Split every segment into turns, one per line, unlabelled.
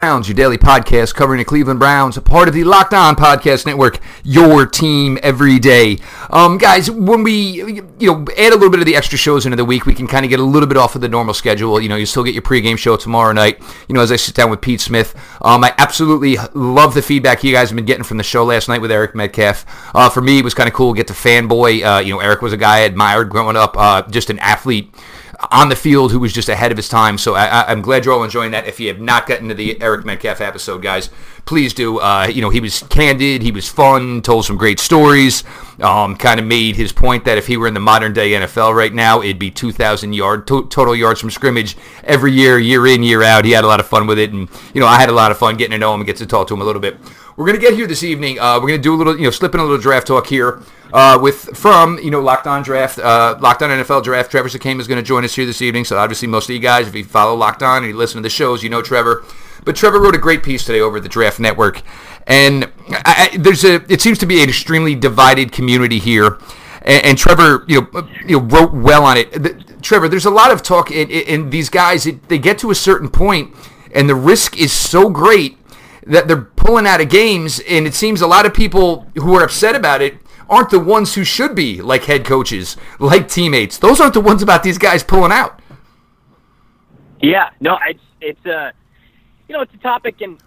Browns, your daily podcast covering the Cleveland Browns, a part of the Locked On Podcast Network, your team every day. Um, guys, when we you know add a little bit of the extra shows into the week, we can kind of get a little bit off of the normal schedule. You know, you still get your pregame show tomorrow night. You know, as I sit down with Pete Smith, um, I absolutely love the feedback you guys have been getting from the show last night with Eric Metcalf. Uh, for me, it was kind of cool to get to fanboy. Uh, you know, Eric was a guy I admired growing up, uh, just an athlete on the field who was just ahead of his time. So I, am glad you're all enjoying that. If you have not gotten to the Eric Metcalf episode, guys, please do. Uh, you know, he was candid, he was fun, told some great stories. Um, kind of made his point that if he were in the modern day NFL right now, it'd be 2,000 yard to- total yards from scrimmage every year, year in, year out. He had a lot of fun with it, and you know, I had a lot of fun getting to know him and get to talk to him a little bit. We're gonna get here this evening. Uh, we're gonna do a little, you know, slip in a little draft talk here uh, with from you know Locked On Draft, uh, Locked On NFL Draft. Trevor Sikkema is to join us here this evening. So obviously, most of you guys, if you follow Locked On and you listen to the shows, you know Trevor. But Trevor wrote a great piece today over the Draft Network, and I, I, there's a. It seems to be an extremely divided community here. And, and Trevor, you know, you know, wrote well on it. The, Trevor, there's a lot of talk, and, these guys, it, they get to a certain point, and the risk is so great that they're pulling out of games, and it seems a lot of people who are upset about it aren't the ones who should be like head coaches, like teammates. Those aren't the ones about these guys pulling out.
Yeah, no, it's it's a uh, you know it's a topic, and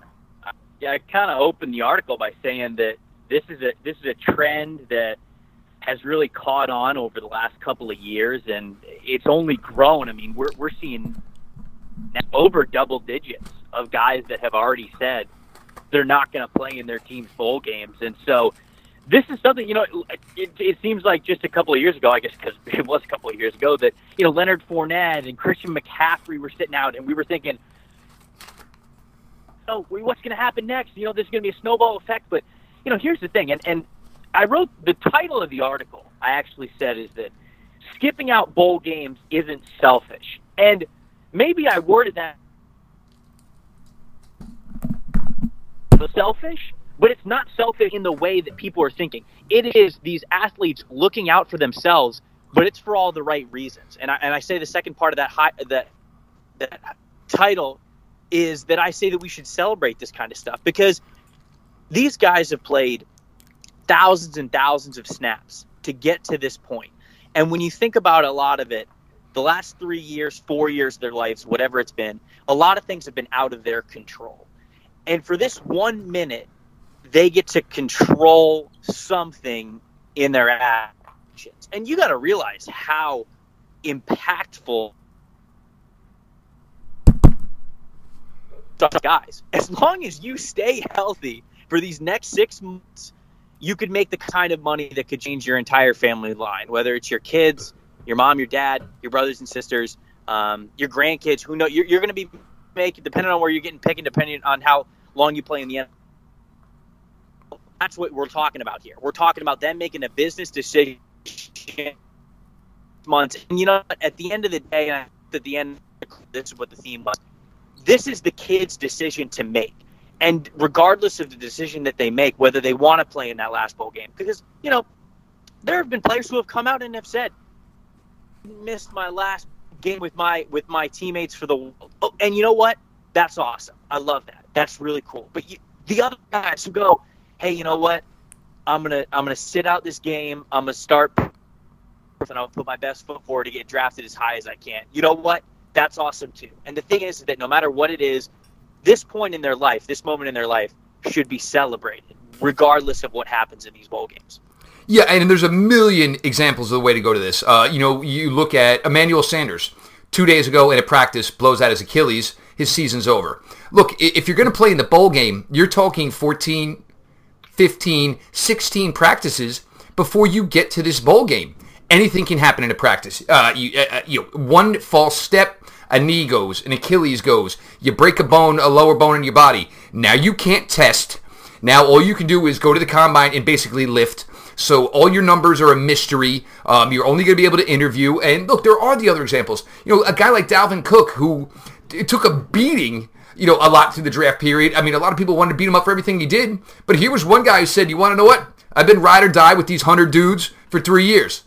yeah, I kind of opened the article by saying that this is a this is a trend that has really caught on over the last couple of years, and it's only grown. I mean, we're we're seeing over double digits of guys that have already said they're not going to play in their team's bowl games. And so this is something, you know, it, it seems like just a couple of years ago, I guess, because it was a couple of years ago, that, you know, Leonard Fournette and Christian McCaffrey were sitting out and we were thinking, oh, what's going to happen next? You know, there's going to be a snowball effect. But, you know, here's the thing. And, and I wrote the title of the article, I actually said, is that skipping out bowl games isn't selfish. And maybe I worded that selfish, but it's not selfish in the way that people are thinking. It is these athletes looking out for themselves, but it's for all the right reasons. And I, and I say the second part of that high, that that title is that I say that we should celebrate this kind of stuff because these guys have played thousands and thousands of snaps to get to this point. And when you think about a lot of it, the last three years, four years of their lives, whatever it's been, a lot of things have been out of their control. And for this one minute, they get to control something in their actions. And you got to realize how impactful guys. As long as you stay healthy for these next six months, you could make the kind of money that could change your entire family line, whether it's your kids, your mom, your dad, your brothers and sisters, um, your grandkids. Who know you're, you're going to be making, depending on where you're getting picked, depending on how long you play in the NFL. That's what we're talking about here. We're talking about them making a business decision months. And you know, at the end of the day, at the end, this is what the theme was. This is the kid's decision to make. And regardless of the decision that they make, whether they want to play in that last bowl game, because, you know, there have been players who have come out and have said, missed my last game with my with my teammates for the oh, and you know what that's awesome i love that that's really cool. But you, the other guys who go, hey, you know what? I'm gonna I'm gonna sit out this game. I'm gonna start and I'll put my best foot forward to get drafted as high as I can. You know what? That's awesome too. And the thing is that no matter what it is, this point in their life, this moment in their life, should be celebrated, regardless of what happens in these bowl games.
Yeah, and there's a million examples of the way to go to this. Uh, you know, you look at Emmanuel Sanders two days ago in a practice blows out his Achilles his season's over. Look, if you're going to play in the bowl game, you're talking 14, 15, 16 practices before you get to this bowl game. Anything can happen in a practice. Uh, you, uh, uh, you know, one false step, a knee goes, an Achilles goes. You break a bone, a lower bone in your body. Now you can't test. Now all you can do is go to the combine and basically lift. So all your numbers are a mystery. Um, you're only going to be able to interview. And look, there are the other examples. You know, a guy like Dalvin Cook who took a beating, you know, a lot through the draft period. I mean, a lot of people wanted to beat him up for everything he did. But here was one guy who said, "You want to know what? I've been ride or die with these hundred dudes for three years.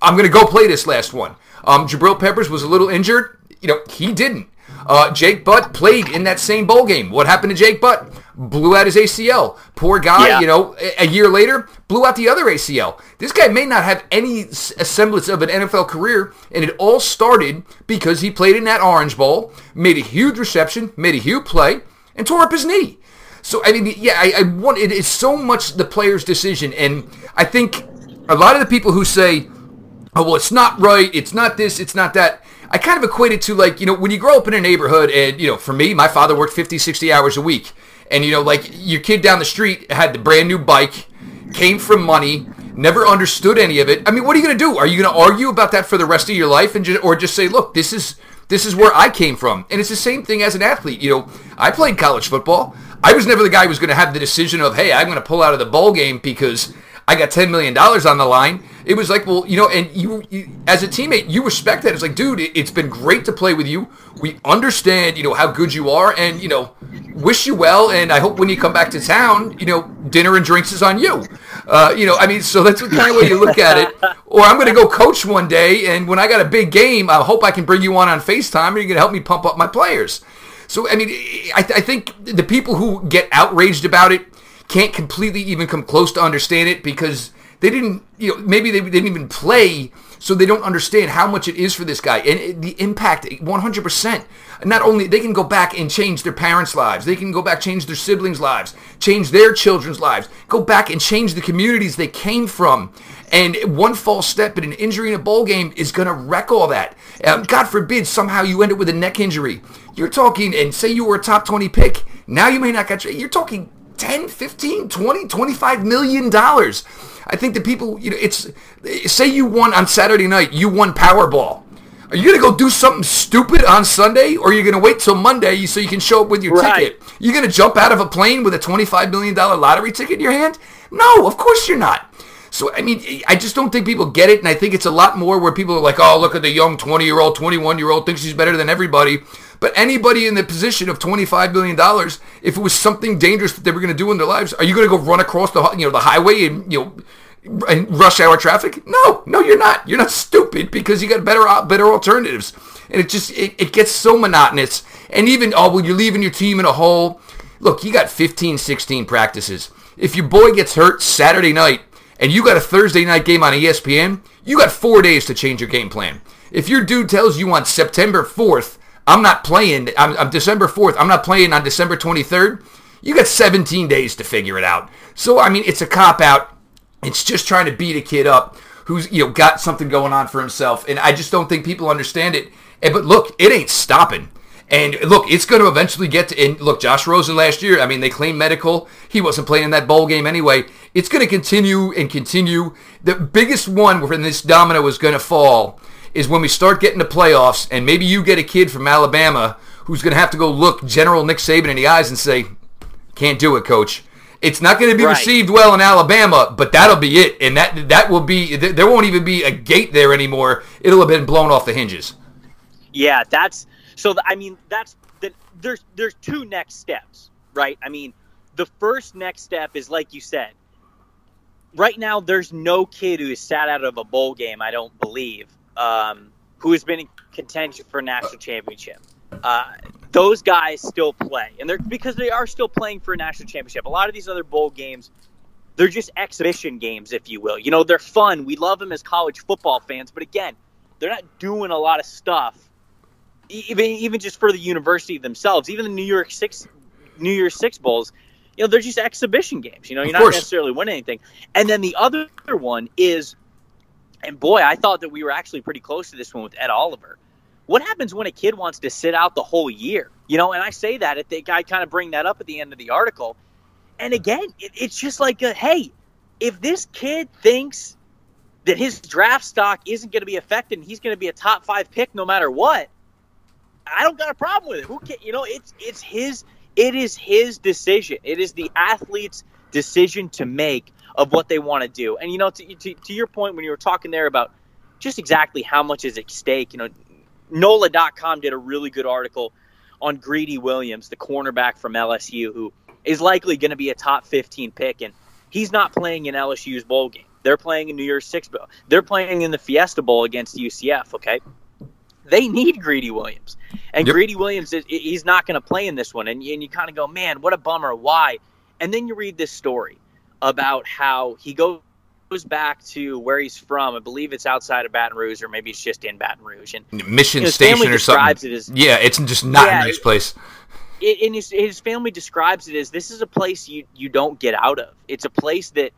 I'm going to go play this last one." Um, Jabril Peppers was a little injured. You know, he didn't. Uh, Jake Butt played in that same bowl game. What happened to Jake Butt? Blew out his ACL. Poor guy,
Yeah.
you know, a year later, blew out the other ACL. This guy may not have any semblance of an NFL career, and it all started because he played in that Orange Bowl, made a huge reception, made a huge play, and tore up his knee. So I mean, yeah, I, I want it is so much the player's decision, and I think a lot of the people who say, "Oh, well, it's not right, it's not this, it's not that," I kind of equate it to like you know when you grow up in a neighborhood, and you know, for me, my father worked 50, 60 hours a week, and you know, like your kid down the street had the brand new bike, came from money. Never understood any of it. I mean, what are you going to do? Are you going to argue about that for the rest of your life, and just, or just say, "Look, this is this is where I came from. And it's the same thing as an athlete. You know, I played college football. I was never the guy who was going to have the decision of, hey, I'm going to pull out of the bowl game because I got $10 million on the line. It was like, well, you know, and you, you as a teammate, you respect that. It's like, dude, it, it's been great to play with you. We understand, you know, how good you are and, you know, wish you well. And I hope when you come back to town, you know, dinner and drinks is on you. Uh, you know, I mean, so that's the kind of way you look at it. Or I'm going to go coach one day, and when I got a big game, I hope I can bring you on on FaceTime, and you're going to help me pump up my players. So, I mean, I, I think the people who get outraged about it can't completely even come close to understand it because they didn't, you know, maybe they didn't even play, so they don't understand how much it is for this guy and it, the impact 100%. Not only they can go back and change their parents' lives, they can go back change their siblings' lives, change their children's lives, go back and change the communities they came from. And one false step and an injury in a bowl game is going to wreck all that. Um, God forbid somehow you end up with a neck injury. You're talking, and say you were a top 20 pick. Now you may not get, you're talking 10, 15, 20, 25 million dollars. I think the people, you know, it's, say you won on Saturday night, you won Powerball. Are you going to go do something stupid on Sunday, or are you going to wait till Monday so you can show up with your
Right.
ticket? You're going to jump out of a plane with a $25 million lottery ticket in your hand? No, of course you're not. So, I mean, I just don't think people get it, and I think it's a lot more where people are like, oh, look at the young 20-year-old, 21-year-old thinks he's better than everybody. But anybody in the position of $25 million, if it was something dangerous that they were going to do in their lives, are you going to go run across the, you know, the highway and, you know, and rush hour traffic? No, no, you're not. You're not stupid because you got better uh, better alternatives. And it just it, it gets so monotonous. And even oh well, you're leaving your team in a hole. Look, you got 15, 16 practices. If your boy gets hurt Saturday night and you got a Thursday night game on ESPN, you got four days to change your game plan. If your dude tells you on September 4th, I'm not playing, I'm, I'm December 4th, I'm not playing on December 23rd, you got 17 days to figure it out. So, I mean, it's a cop out. It's just trying to beat a kid up who's you know got something going on for himself, and I just don't think people understand it. And but look, it ain't stopping. And look, it's going to eventually get to. And look, Josh Rosen last year. I mean, they claimed medical. He wasn't playing in that bowl game anyway. It's going to continue and continue. The biggest one when this domino is going to fall is when we start getting to playoffs, and maybe you get a kid from Alabama who's going to have to go look General Nick Saban in the eyes and say, "Can't do it, coach." It's not going to be
Right.
received well in Alabama, but that'll be it, and that that will be. There won't even be a gate there anymore. It'll have been blown off the hinges.
Yeah, that's so. I mean, that's the, there's there's two next steps, right? I mean, the first next step is like you said. Right now, there's no kid who has sat out of a bowl game. I don't believe um, who has been in contention for a national championship. Uh, those guys still play, and they're because they are still playing for a national championship. A lot of these other bowl games, they're just exhibition games, if you will. You know, they're fun. We love them as college football fans, but again, they're not doing a lot of stuff even even just for the university themselves, even the New York Six New Year's Six bowls, you know, they're just exhibition games. You know, you're not necessarily winning anything. And then the other one is, and boy, I thought that we were actually pretty close to this one with Ed Oliver. What happens when a kid wants to sit out the whole year? You know, and I say that guy kind of bring that up at the end of the article. And again, it, it's just like, a, hey, if this kid thinks that his draft stock isn't going to be affected and he's going to be a top five pick no matter what, I don't got a problem with it. Who can you know? It's it's his it is his decision. It is the athlete's decision to make of what they want to do. And you know, to, to, to your point when you were talking there about just exactly how much is at stake, you know, NOLA.com did a really good article on Greedy Williams, the cornerback from LSU, who is likely going to be a top 15 pick, and he's not playing in LSU's bowl game. They're playing in New Year's Six Bowl. They're playing in the Fiesta Bowl against UCF. Okay, they need Greedy Williams. And
Yep.
Greedy Williams, is, he's not going to play in this one. And, and you kind of go, man, what a bummer. Why? And then you read this story about how he goes back to where he's from. I believe it's outside of Baton Rouge, or maybe it's just in Baton Rouge. And
Mission
his
Station or something.
it as
yeah, it's just not
Yeah,
a nice place.
it, and his, his family describes it as this is a place you, you don't get out of. It's a place that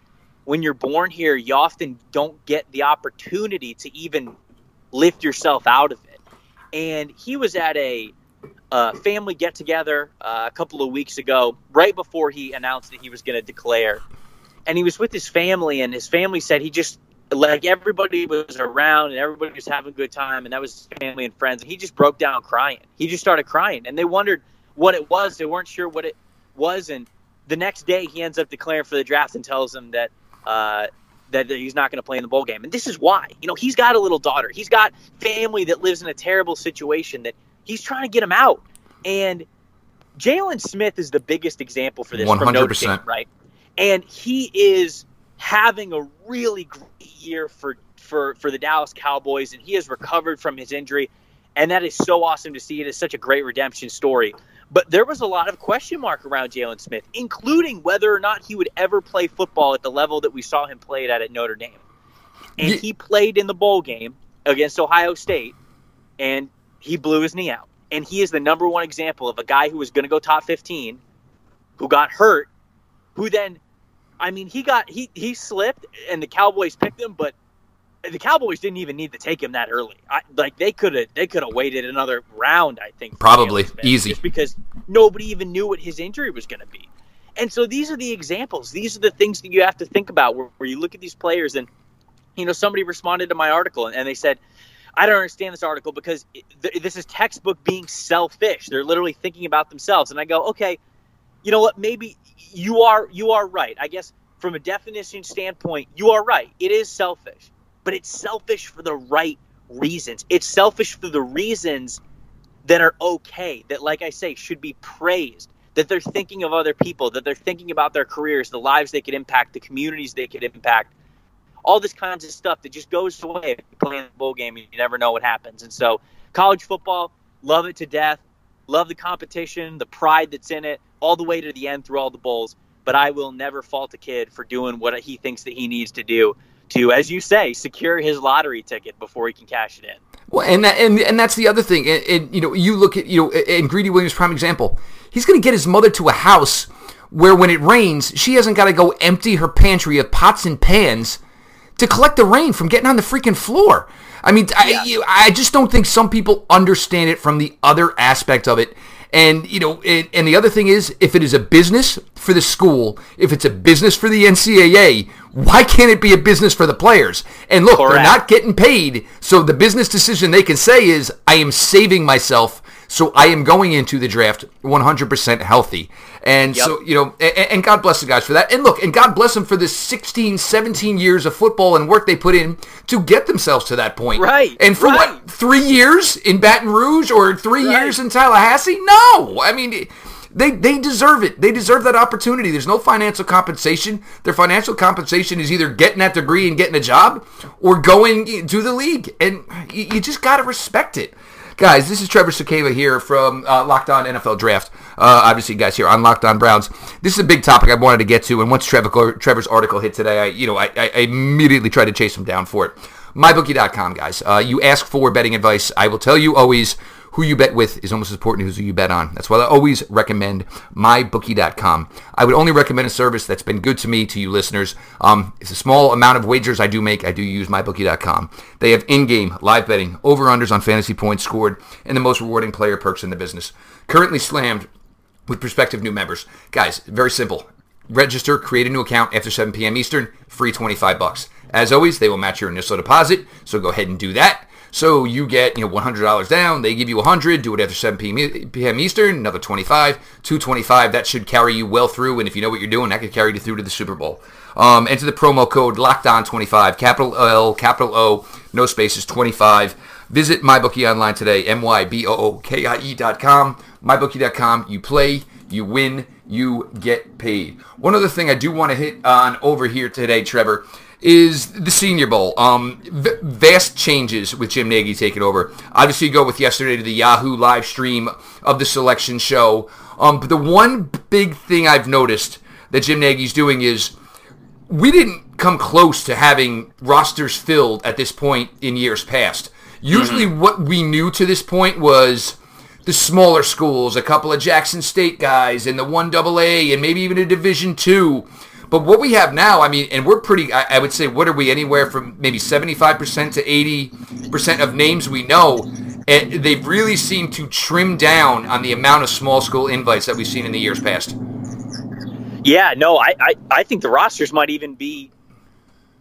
when you're born here, you often don't get the opportunity to even lift yourself out of it. And he was at a uh, family get together uh, a couple of weeks ago, right before he announced that he was going to declare. And he was with his family, and his family said he just like everybody was around and everybody was having a good time, and that was his family and friends. And he just broke down crying. He just started crying, and they wondered what it was. They weren't sure what it was, and the next day he ends up declaring for the draft and tells them that uh, that, he's not going to play in the bowl game. And this is why. You know, he's got a little daughter. He's got family that lives in a terrible situation that he's trying to get him out. And Jaylon Smith is the biggest example for this from Notre
100%.
Dame, right? And he is having a really great year for for for the Dallas Cowboys, and he has recovered from his injury, and that is so awesome to see. It is such a great redemption story. But there was a lot of question mark around Jaylon Smith, including whether or not he would ever play football at the level that we saw him play it at at Notre Dame. And he played in the bowl game against Ohio State, and he blew his knee out. And he is the number one example of a guy who was going to go top 15, who got hurt, who then, I mean, he got he he slipped, and the Cowboys picked him, but the Cowboys didn't even need to take him that early. I, like they could have they could have waited another round. I think
Probably.
Smith,
Easy.
because nobody even knew what his injury was going to be. And so these are the examples. These are the things that you have to think about where, where you look at these players and you know somebody responded to my article and, and they said I don't understand this article because it, th- this is textbook being selfish. They're literally thinking about themselves. And I go, okay, you know what? Maybe you are you are right. I guess from a definition standpoint, you are right. It is selfish, but it's selfish for the right reasons. It's selfish for the reasons that are okay. That, like I say, should be praised. That they're thinking of other people. That they're thinking about their careers, the lives they could impact, the communities they could impact all this kinds of stuff that just goes away if you play in the bowl game. You never know what happens. And so, college football, love it to death. Love the competition, the pride that's in it, all the way to the end through all the bowls. But I will never fault a kid for doing what he thinks that he needs to do to, as you say, secure his lottery ticket before he can cash it in.
Well, and that, and and that's the other thing. And, and you know, you look at you know, and Greedy Williams prime example. He's going to get his mother to a house where when it rains, she hasn't got to go empty her pantry of pots and pans to collect the rain from getting on the freaking floor. I mean, I, you, I just don't think some people understand it from the other aspect of it. And you know, and, and the other thing is, if it is a business for the school, if it's a business for the NCAA, why can't it be a business for the players? And look, they're not getting paid, so the business decision they can say is, I am saving myself, so I am going into the draft 100% healthy. And
Yep.
so, you know, and, and God bless the guys for that. And look, and God bless them for the 16, 17 years of football and work they put in to get themselves to that point.
Right,
And for
right.
what, three years in Baton Rouge or three
Right.
years in Tallahassee? No. I mean, they, they deserve it. They deserve that opportunity. There's no financial compensation. Their financial compensation is either getting that degree and getting a job or going to the league. And you, you just got to respect it. Guys, this is Trevor Sikkema here from uh, Locked On NFL Draft. Uh, obviously, guys here on Locked On Browns. This is a big topic I wanted to get to, and once Trevor, Trevor's article hit today, I you know I I immediately tried to chase him down for it. MyBookie.com, guys. Uh, you ask for betting advice. I will tell you always who you bet with is almost as important as who you bet on. That's why I always recommend mybookie.com. I would only recommend a service that's been good to me, to you listeners. Um, it's a small amount of wagers I do make. I do use mybookie.com. They have in-game live betting, over-unders on fantasy points scored, and the most rewarding player perks in the business. Currently slammed with prospective new members. Guys, very simple. Register, create a new account after 7 p.m. Eastern, free 25 bucks. As always, they will match your initial deposit, so go ahead and do that. So you get, you know, $100 down, they give you 100, do it after 7 p.m. Eastern, another 25, 225. That should carry you well through, and if you know what you're doing, that could carry you through to the Super Bowl. Um, enter the promo code LOCKEDON25, capital L, capital O, no spaces, 25. Visit MyBookie online today, M-Y-B-O-O-K-I-E dot com, MyBookie.com. You play, you win, you get paid. One other thing I do want to hit on over here today, Trevor, is the Senior Bowl. Um, v- vast changes with Jim Nagy taking over. Obviously, you go with yesterday to the Yahoo live stream of the selection show. Um, but the one big thing I've noticed that Jim Nagy's doing is we didn't come close to having rosters filled at this point in years past. Usually, mm-hmm. what we knew to this point was the smaller schools, a couple of Jackson State guys, and the one AA, and maybe even a Division two. But what we have now, I mean, and we're pretty, I, I would say, what are we, anywhere from maybe 75% to 80% of names we know. And they've really seemed to trim down on the amount of small school invites that we've seen in the years past.
Yeah, no, I, I, I think the rosters might even be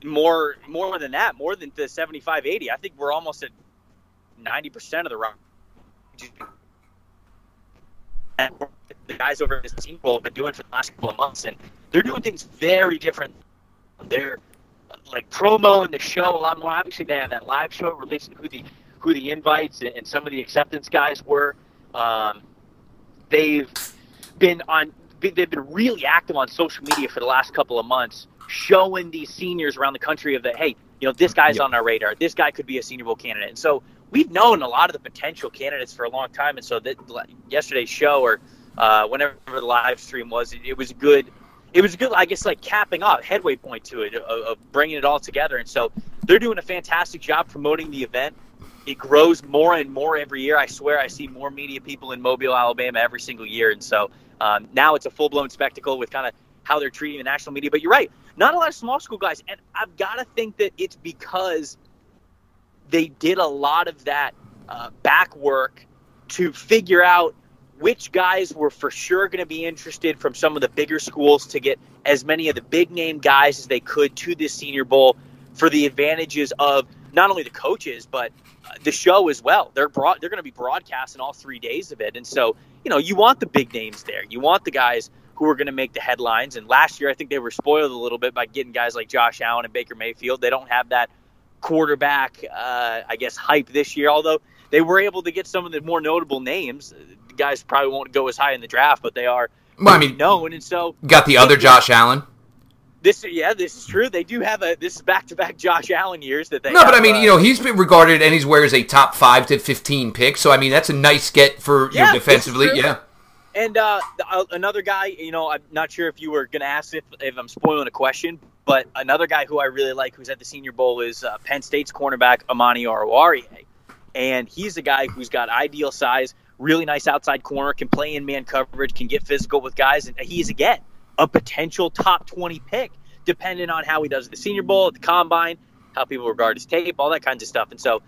more more than that, more than the 75 80. I think we're almost at 90% of the roster. The guys over this team have been doing for the last couple of months, and they're doing things very different. They're like promo in the show a lot more. Obviously, they have that live show releasing who the who the invites and some of the acceptance guys were. Um, they've been on. They've been really active on social media for the last couple of months, showing these seniors around the country of that. Hey, you know, this guy's yep. on our radar. This guy could be a Senior Bowl candidate. And so we've known a lot of the potential candidates for a long time. And so that yesterday's show or uh, whenever the live stream was, it, it was good it was good, I guess, like capping off, headway point to it, of, bringing it all together. And so they're doing a fantastic job promoting the event. It grows more and more every year. I swear, I see more media people in Mobile, Alabama every single year. And so um, now it's a full blown spectacle with kind of how they're treating the national media. But you're right, not a lot of small school guys. And I've got to think that it's because they did a lot of that uh, back work to figure out which guys were for sure going to be interested from some of the bigger schools to get as many of the big name guys as they could to this Senior Bowl for the advantages of not only the coaches but uh, the show as well. They're broad, they're going to be broadcasting all three days of it, and so you know you want the big names there. You want the guys who are going to make the headlines. And last year, I think they were spoiled a little bit by getting guys like Josh Allen and Baker Mayfield. They don't have that quarterback, uh, I guess, hype this year. Although they were able to get some of the more notable names guys probably won't go as high in the draft, but they are
well, I mean,
known. And so
got the other Josh Allen.
This, yeah, this is true. They do have a this is back to back Josh Allen years that they.
No,
have,
but I mean,
uh,
you know, he's been regarded anywhere as a top five to fifteen pick. So I mean, that's a nice get for yeah, you know, defensively. Yeah.
And uh, uh, another guy, you know, I'm not sure if you were going to ask if, if I'm spoiling a question, but another guy who I really like who's at the Senior Bowl is uh, Penn State's cornerback Amani Oruwariye. And he's a guy who's got ideal size, really nice outside corner, can play in man coverage, can get physical with guys, and he's again a potential top 20 pick, depending on how he does at the Senior Bowl, at the Combine, how people regard his tape, all that kinds of stuff. And so,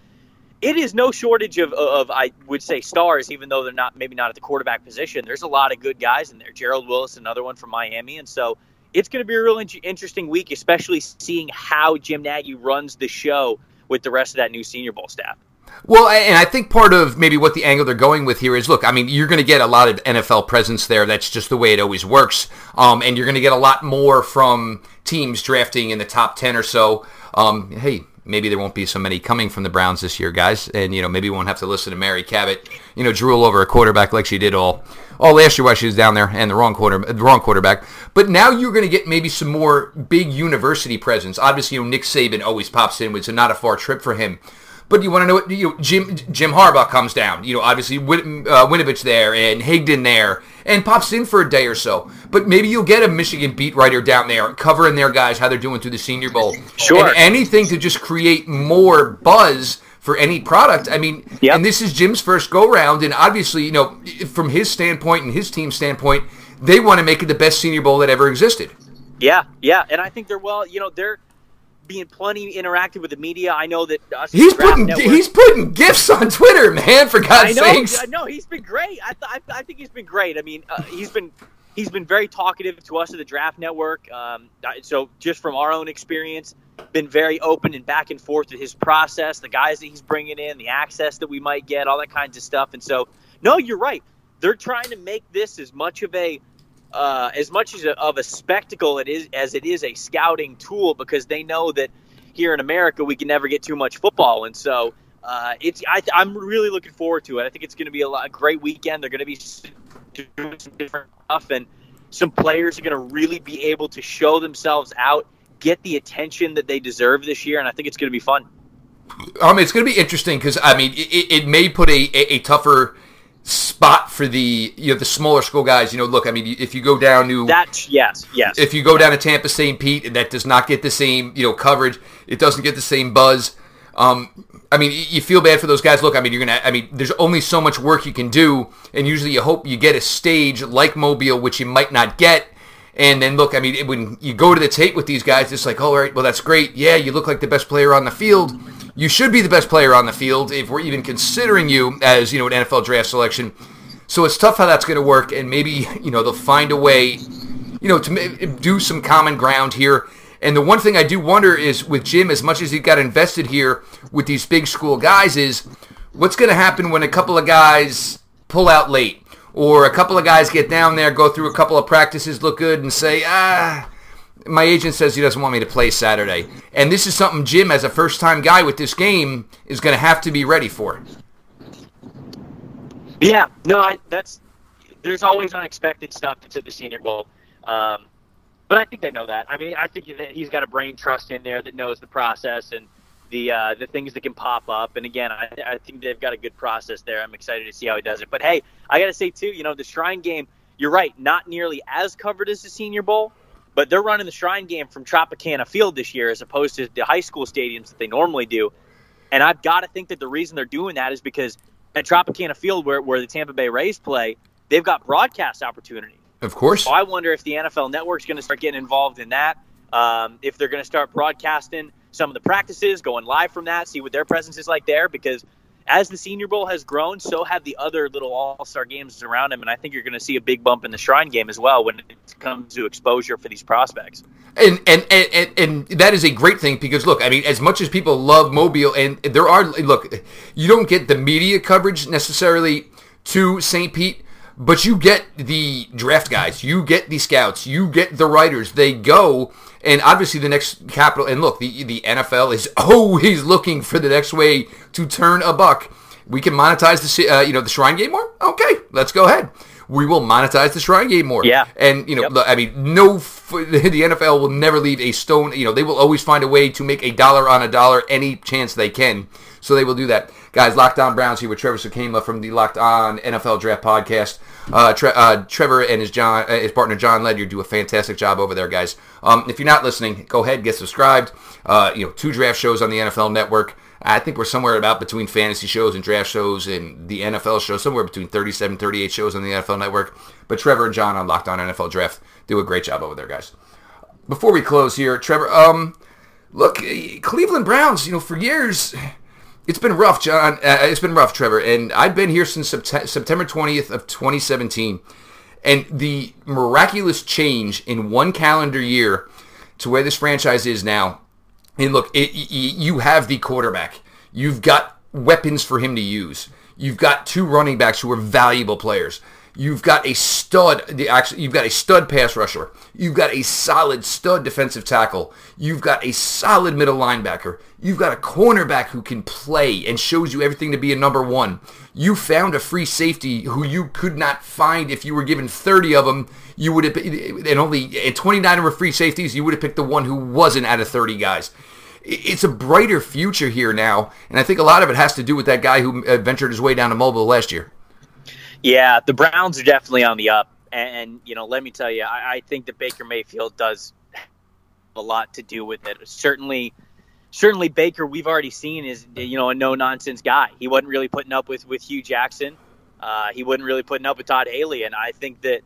it is no shortage of, of I would say stars, even though they're not maybe not at the quarterback position. There's a lot of good guys in there. Gerald Willis, another one from Miami, and so it's going to be a real interesting week, especially seeing how Jim Nagy runs the show with the rest of that new Senior Bowl staff.
Well, and I think part of maybe what the angle they're going with here is look, I mean, you're going to get a lot of NFL presence there. That's just the way it always works. Um, and you're going to get a lot more from teams drafting in the top 10 or so. Um, hey, maybe there won't be so many coming from the Browns this year, guys. And, you know, maybe we won't have to listen to Mary Cabot, you know, drool over a quarterback like she did all all last year while she was down there and the wrong quarter the wrong quarterback. But now you're going to get maybe some more big university presence. Obviously, you know, Nick Saban always pops in, which is not a far trip for him. But you want to know what you know, Jim Jim Harbaugh comes down. You know, obviously Win, uh, Winovich there and Higdon there, and pops in for a day or so. But maybe you'll get a Michigan beat writer down there covering their guys how they're doing through the Senior Bowl.
Sure.
And anything to just create more buzz for any product. I mean, yep. and this is Jim's first go round, and obviously, you know, from his standpoint and his team's standpoint, they want to make it the best Senior Bowl that ever existed.
Yeah, yeah, and I think they're well. You know, they're being plenty interactive with the media. I know that
he's putting Network, he's putting gifts on Twitter, man. For God's
I know,
sakes,
no, he's been great. I, th- I, think he's been great. I mean, uh, he's been he's been very talkative to us at the Draft Network. Um, so just from our own experience, been very open and back and forth with his process, the guys that he's bringing in, the access that we might get, all that kinds of stuff. And so, no, you're right. They're trying to make this as much of a uh, as much as a, of a spectacle it is as it is a scouting tool because they know that here in America we can never get too much football, and so uh, it's I, am really looking forward to it. I think it's going to be a, lot, a great weekend. They're going to be doing some different stuff, and some players are going to really be able to show themselves out get the attention that they deserve this year, and I think it's going to be fun.
I mean, it's going to be interesting because I mean, it, it may put a, a, a, tougher spot for the you know the smaller school guys. You know, look, I mean, if you go down to
that, yes, yes,
if you go down to Tampa St. Pete, and that does not get the same you know coverage. It doesn't get the same buzz. Um, I mean, you feel bad for those guys. Look, I mean, you're gonna. I mean, there's only so much work you can do, and usually you hope you get a stage like Mobile, which you might not get. And then look, I mean, when you go to the tape with these guys, it's like, oh, all right, well, that's great. Yeah, you look like the best player on the field. You should be the best player on the field if we're even considering you as you know an NFL draft selection. So it's tough how that's going to work, and maybe you know they'll find a way, you know, to do some common ground here. And the one thing I do wonder is with Jim, as much as he got invested here with these big school guys, is what's going to happen when a couple of guys pull out late, or a couple of guys get down there, go through a couple of practices, look good, and say, ah, my agent says he doesn't want me to play Saturday. And this is something Jim, as a first time guy with this game, is going to have to be ready for.
Yeah, no, I, that's there's always unexpected stuff at the Senior Bowl. Um, but I think they know that. I mean, I think that he's got a brain trust in there that knows the process and the uh, the things that can pop up. And again, I, I think they've got a good process there. I'm excited to see how he does it. But hey, I got to say too, you know, the Shrine game. You're right, not nearly as covered as the Senior Bowl, but they're running the Shrine game from Tropicana Field this year as opposed to the high school stadiums that they normally do. And I've got to think that the reason they're doing that is because at Tropicana Field, where, where the Tampa Bay Rays play, they've got broadcast opportunity.
Of course.
So I wonder if the NFL Network's going to start getting involved in that. Um, if they're going to start broadcasting some of the practices, going live from that, see what their presence is like there. Because as the Senior Bowl has grown, so have the other little All Star games around him, and I think you're going to see a big bump in the Shrine game as well when it comes to exposure for these prospects.
And and, and and that is a great thing because look, I mean, as much as people love Mobile, and there are look, you don't get the media coverage necessarily to St. Pete but you get the draft guys, you get the scouts, you get the writers. They go, and obviously the next capital. And look, the the NFL is always looking for the next way to turn a buck. We can monetize the uh, you know the Shrine game more. Okay, let's go ahead. We will monetize the Shrine game more.
Yeah,
and you know, yep. I mean, no, the NFL will never leave a stone. You know, they will always find a way to make a dollar on a dollar any chance they can. So they will do that. Guys, Locked On Browns here with Trevor Sikkema from the Locked On NFL Draft Podcast. Uh, Tre- uh, Trevor and his John, uh, his partner John Ledyard do a fantastic job over there, guys. Um, if you're not listening, go ahead get subscribed. Uh, you know, two draft shows on the NFL Network. I think we're somewhere about between fantasy shows and draft shows and the NFL show, somewhere between 37, 38 shows on the NFL Network. But Trevor and John on Locked On NFL Draft do a great job over there, guys. Before we close here, Trevor, um, look, Cleveland Browns, you know, for years it's been rough, John. Uh, it's been rough, Trevor. And I've been here since September 20th of 2017. And the miraculous change in one calendar year to where this franchise is now. And look, it, you have the quarterback. You've got weapons for him to use. You've got two running backs who are valuable players. You've got a stud. The actually, you've got a stud pass rusher. You've got a solid stud defensive tackle. You've got a solid middle linebacker. You've got a cornerback who can play and shows you everything to be a number one. You found a free safety who you could not find if you were given 30 of them. You would have, and only at 29 were free safeties. You would have picked the one who wasn't out of 30 guys it's a brighter future here now, and I think a lot of it has to do with that guy who uh, ventured his way down to Mobile last year.
Yeah, the Browns are definitely on the up, and, and you know, let me tell you, I, I, think that Baker Mayfield does a lot to do with it. Certainly, certainly Baker, we've already seen is you know a no nonsense guy. He wasn't really putting up with with Hue Jackson. Uh, he wasn't really putting up with Todd Haley, and I think that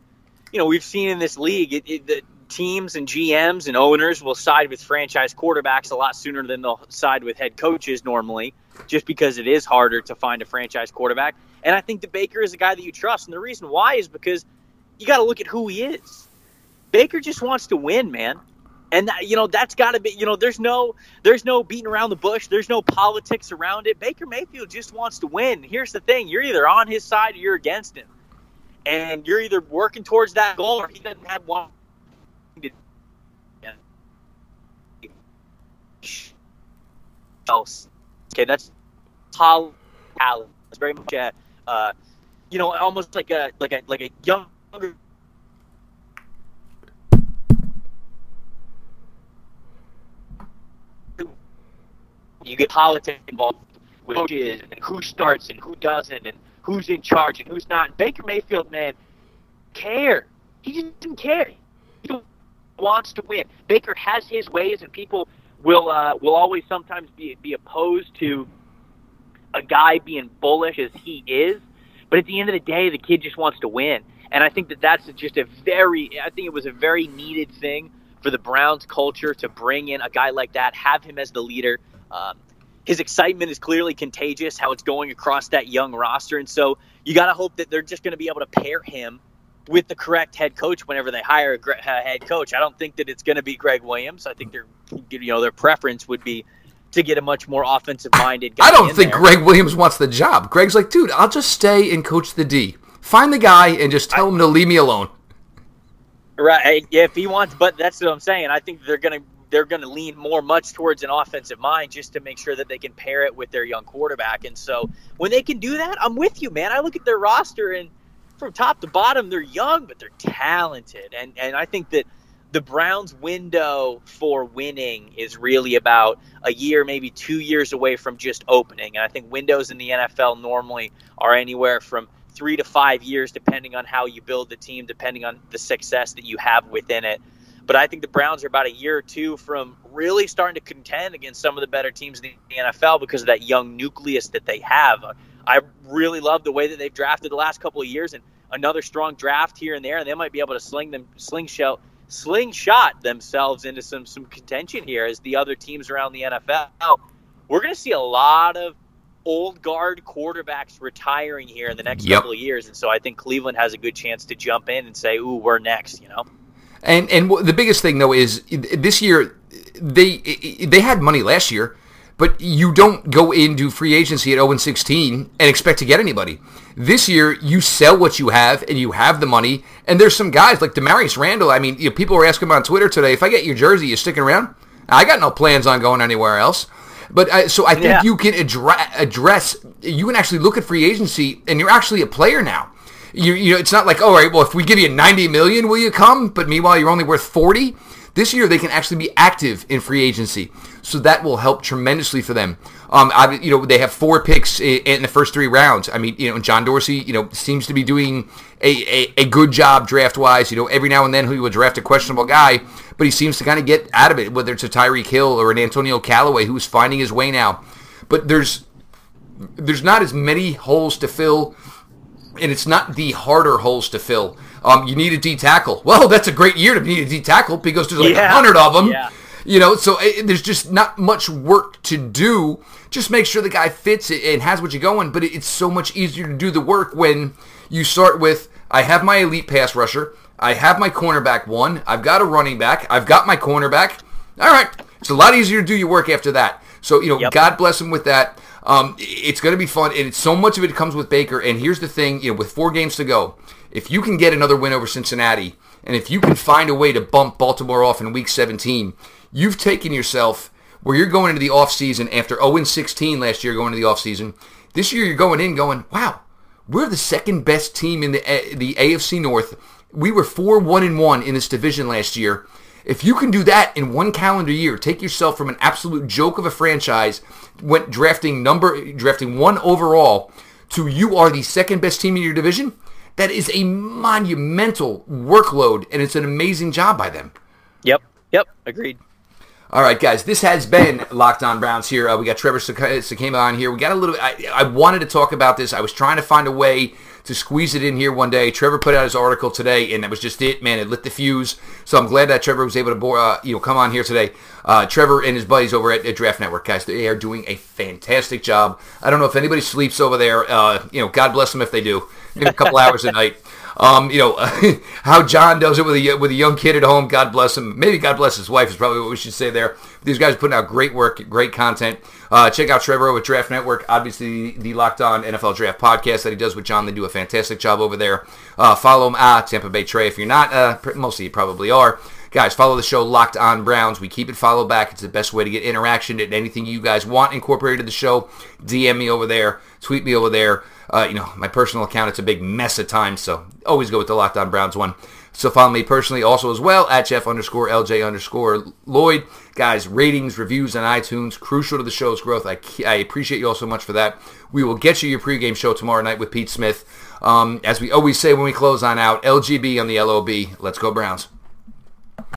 you know we've seen in this league it, it, that teams and GMs and owners will side with franchise quarterbacks a lot sooner than they'll side with head coaches normally, just because it is harder to find a franchise quarterback. And I think the Baker is a guy that you trust. And the reason why is because you got to look at who he is. Baker just wants to win, man. And that, you know that's got to be you know there's no there's no beating around the bush. There's no politics around it. Baker Mayfield just wants to win. Here's the thing. You're either on his side or you're against him. And you're either working towards that goal or he doesn't have one. Else. Okay that's how it's very much a uh, you know, almost like a like a like a younger. you get politics involved with coaches and who starts and who doesn't and who's in charge and who's not. Baker Mayfield, man, care. He just doesn't care. He wants to win. Baker has his ways, and people will uh, will always sometimes be be opposed to a guy being bullish as he is. But at the end of the day, the kid just wants to win, and I think that that's just a very. I think it was a very needed thing for the Browns culture to bring in a guy like that, have him as the leader. Um, his excitement is clearly contagious, how it's going across that young roster. And so you got to hope that they're just going to be able to pair him with the correct head coach whenever they hire a head coach. I don't think that it's going to be Gregg Williams. I think their you know their preference would be to get a much more offensive minded guy.
I don't think there. Gregg Williams wants the job. Gregg's like, dude, I'll just stay and coach the D. Find the guy and just tell I, him to leave me alone.
Right. If he wants, but that's what I'm saying. I think they're going to they're going to lean more much towards an offensive mind just to make sure that they can pair it with their young quarterback. And so when they can do that, I'm with you, man. I look at their roster and from top to bottom, they're young, but they're talented. And and I think that the Browns' window for winning is really about a year, maybe two years away from just opening. And I think windows in the NFL normally are anywhere from three to five years, depending on how you build the team, depending on the success that you have within it. But I think the Browns are about a year or two from really starting to contend against some of the better teams in the NFL because of that young nucleus that they have. I really love the way that they've drafted the last couple of years, and another strong draft here and there, and they might be able to sling them slingshot slingshot themselves into some some contention here as the other teams around the NFL. We're going to see a lot of old guard quarterbacks retiring here in the next yep. couple of years, and so I think Cleveland has a good chance to jump in and say, "Ooh, we're next," you know.
And and the biggest thing though is this year they they had money last year, but you don't go into free agency at 0 16 and expect to get anybody. This year you sell what you have and you have the money. And there's some guys like Damarious Randall. I mean, you know, people were asking me on Twitter today if I get your jersey, you sticking around? I got no plans on going anywhere else. But uh, so I think yeah. you can address, address, you can actually look at free agency, and you're actually a player now. You, you know, it's not like, all right, well, if we give you 90 million, will you come? But meanwhile, you're only worth 40. This year, they can actually be active in free agency, so that will help tremendously for them. Um, I, you know, they have four picks in the first three rounds. I mean, you know, John Dorsey, you know, seems to be doing a, a, a good job draft wise. You know, every now and then he would draft a questionable guy, but he seems to kind of get out of it, whether it's a Tyreek Hill or an Antonio Callaway who's finding his way now. But there's there's not as many holes to fill and it's not the harder holes to fill. Um, you need a D tackle. Well, that's a great year to need a D tackle because there's like a yeah. hundred of them. Yeah. You know, so it, eh, there's just not much work to do. Just make sure the guy fits it and has what you're going. But it's so much easier to do the work when you start with I have my elite pass rusher, I have my cornerback one, I've got a running back, I've got my cornerback. All right, it's a lot easier to do your work after that. So you know, yep. God bless him with that. Um, it's going to be fun, and so much of it comes with Baker. And here's the thing: you know, with four games to go, if you can get another win over Cincinnati, and if you can find a way to bump Baltimore off in Week 17, you've taken yourself where you're going into the offseason after 0-16 last year, going into the offseason. This year, you're going in going, wow, we're the second best team in the the AFC North. We were four one and one in this division last year. If you can do that in one calendar year, take yourself from an absolute joke of a franchise, went drafting number drafting one overall, to you are the second best team in your division. That is a monumental workload, and it's an amazing job by them.
Yep. Yep. Agreed.
All right, guys, this has been Locked On Browns here. Uh, we got Trevor Sikkema on here. We got a little. I, I wanted to talk about this. I was trying to find a way to squeeze it in here one day. Trevor put out his article today, and that was just it, man. It lit the fuse. So I'm glad that Trevor was able to, uh, you know, come on here today. Uh, Trevor and his buddies over at, at, Draft Network, guys, they are doing a fantastic job. I don't know if anybody sleeps over there. Uh, you know, God bless them if they do. Maybe a couple hours a night. Um, you know how John does it with a with a young kid at home. God bless him. Maybe God bless his wife is probably what we should say there. These guys are putting out great work, great content. Uh, check out Trevor with Draft Network. Obviously, the Locked On NFL Draft podcast that he does with John. They do a fantastic job over there. Uh, follow him at Tampa Bay Trev. If you're not, uh, most of you probably are. Guys, follow the show Locked On Browns. We keep it follow back. It's the best way to get interaction and anything you guys want incorporated in the show. DM me over there, tweet me over there. Uh, you know, my personal account, it's a big mess at times, so always go with the Locked On Browns one. So follow me personally also as well at Jeff underscore LJ underscore Lloyd. Guys, ratings, reviews on iTunes, crucial to the show's growth. I, I appreciate you all so much for that. We will get you your pregame show tomorrow night with Pete Smith. Um, as we always say when we close on out, LGB on the LOB. Let's go Browns.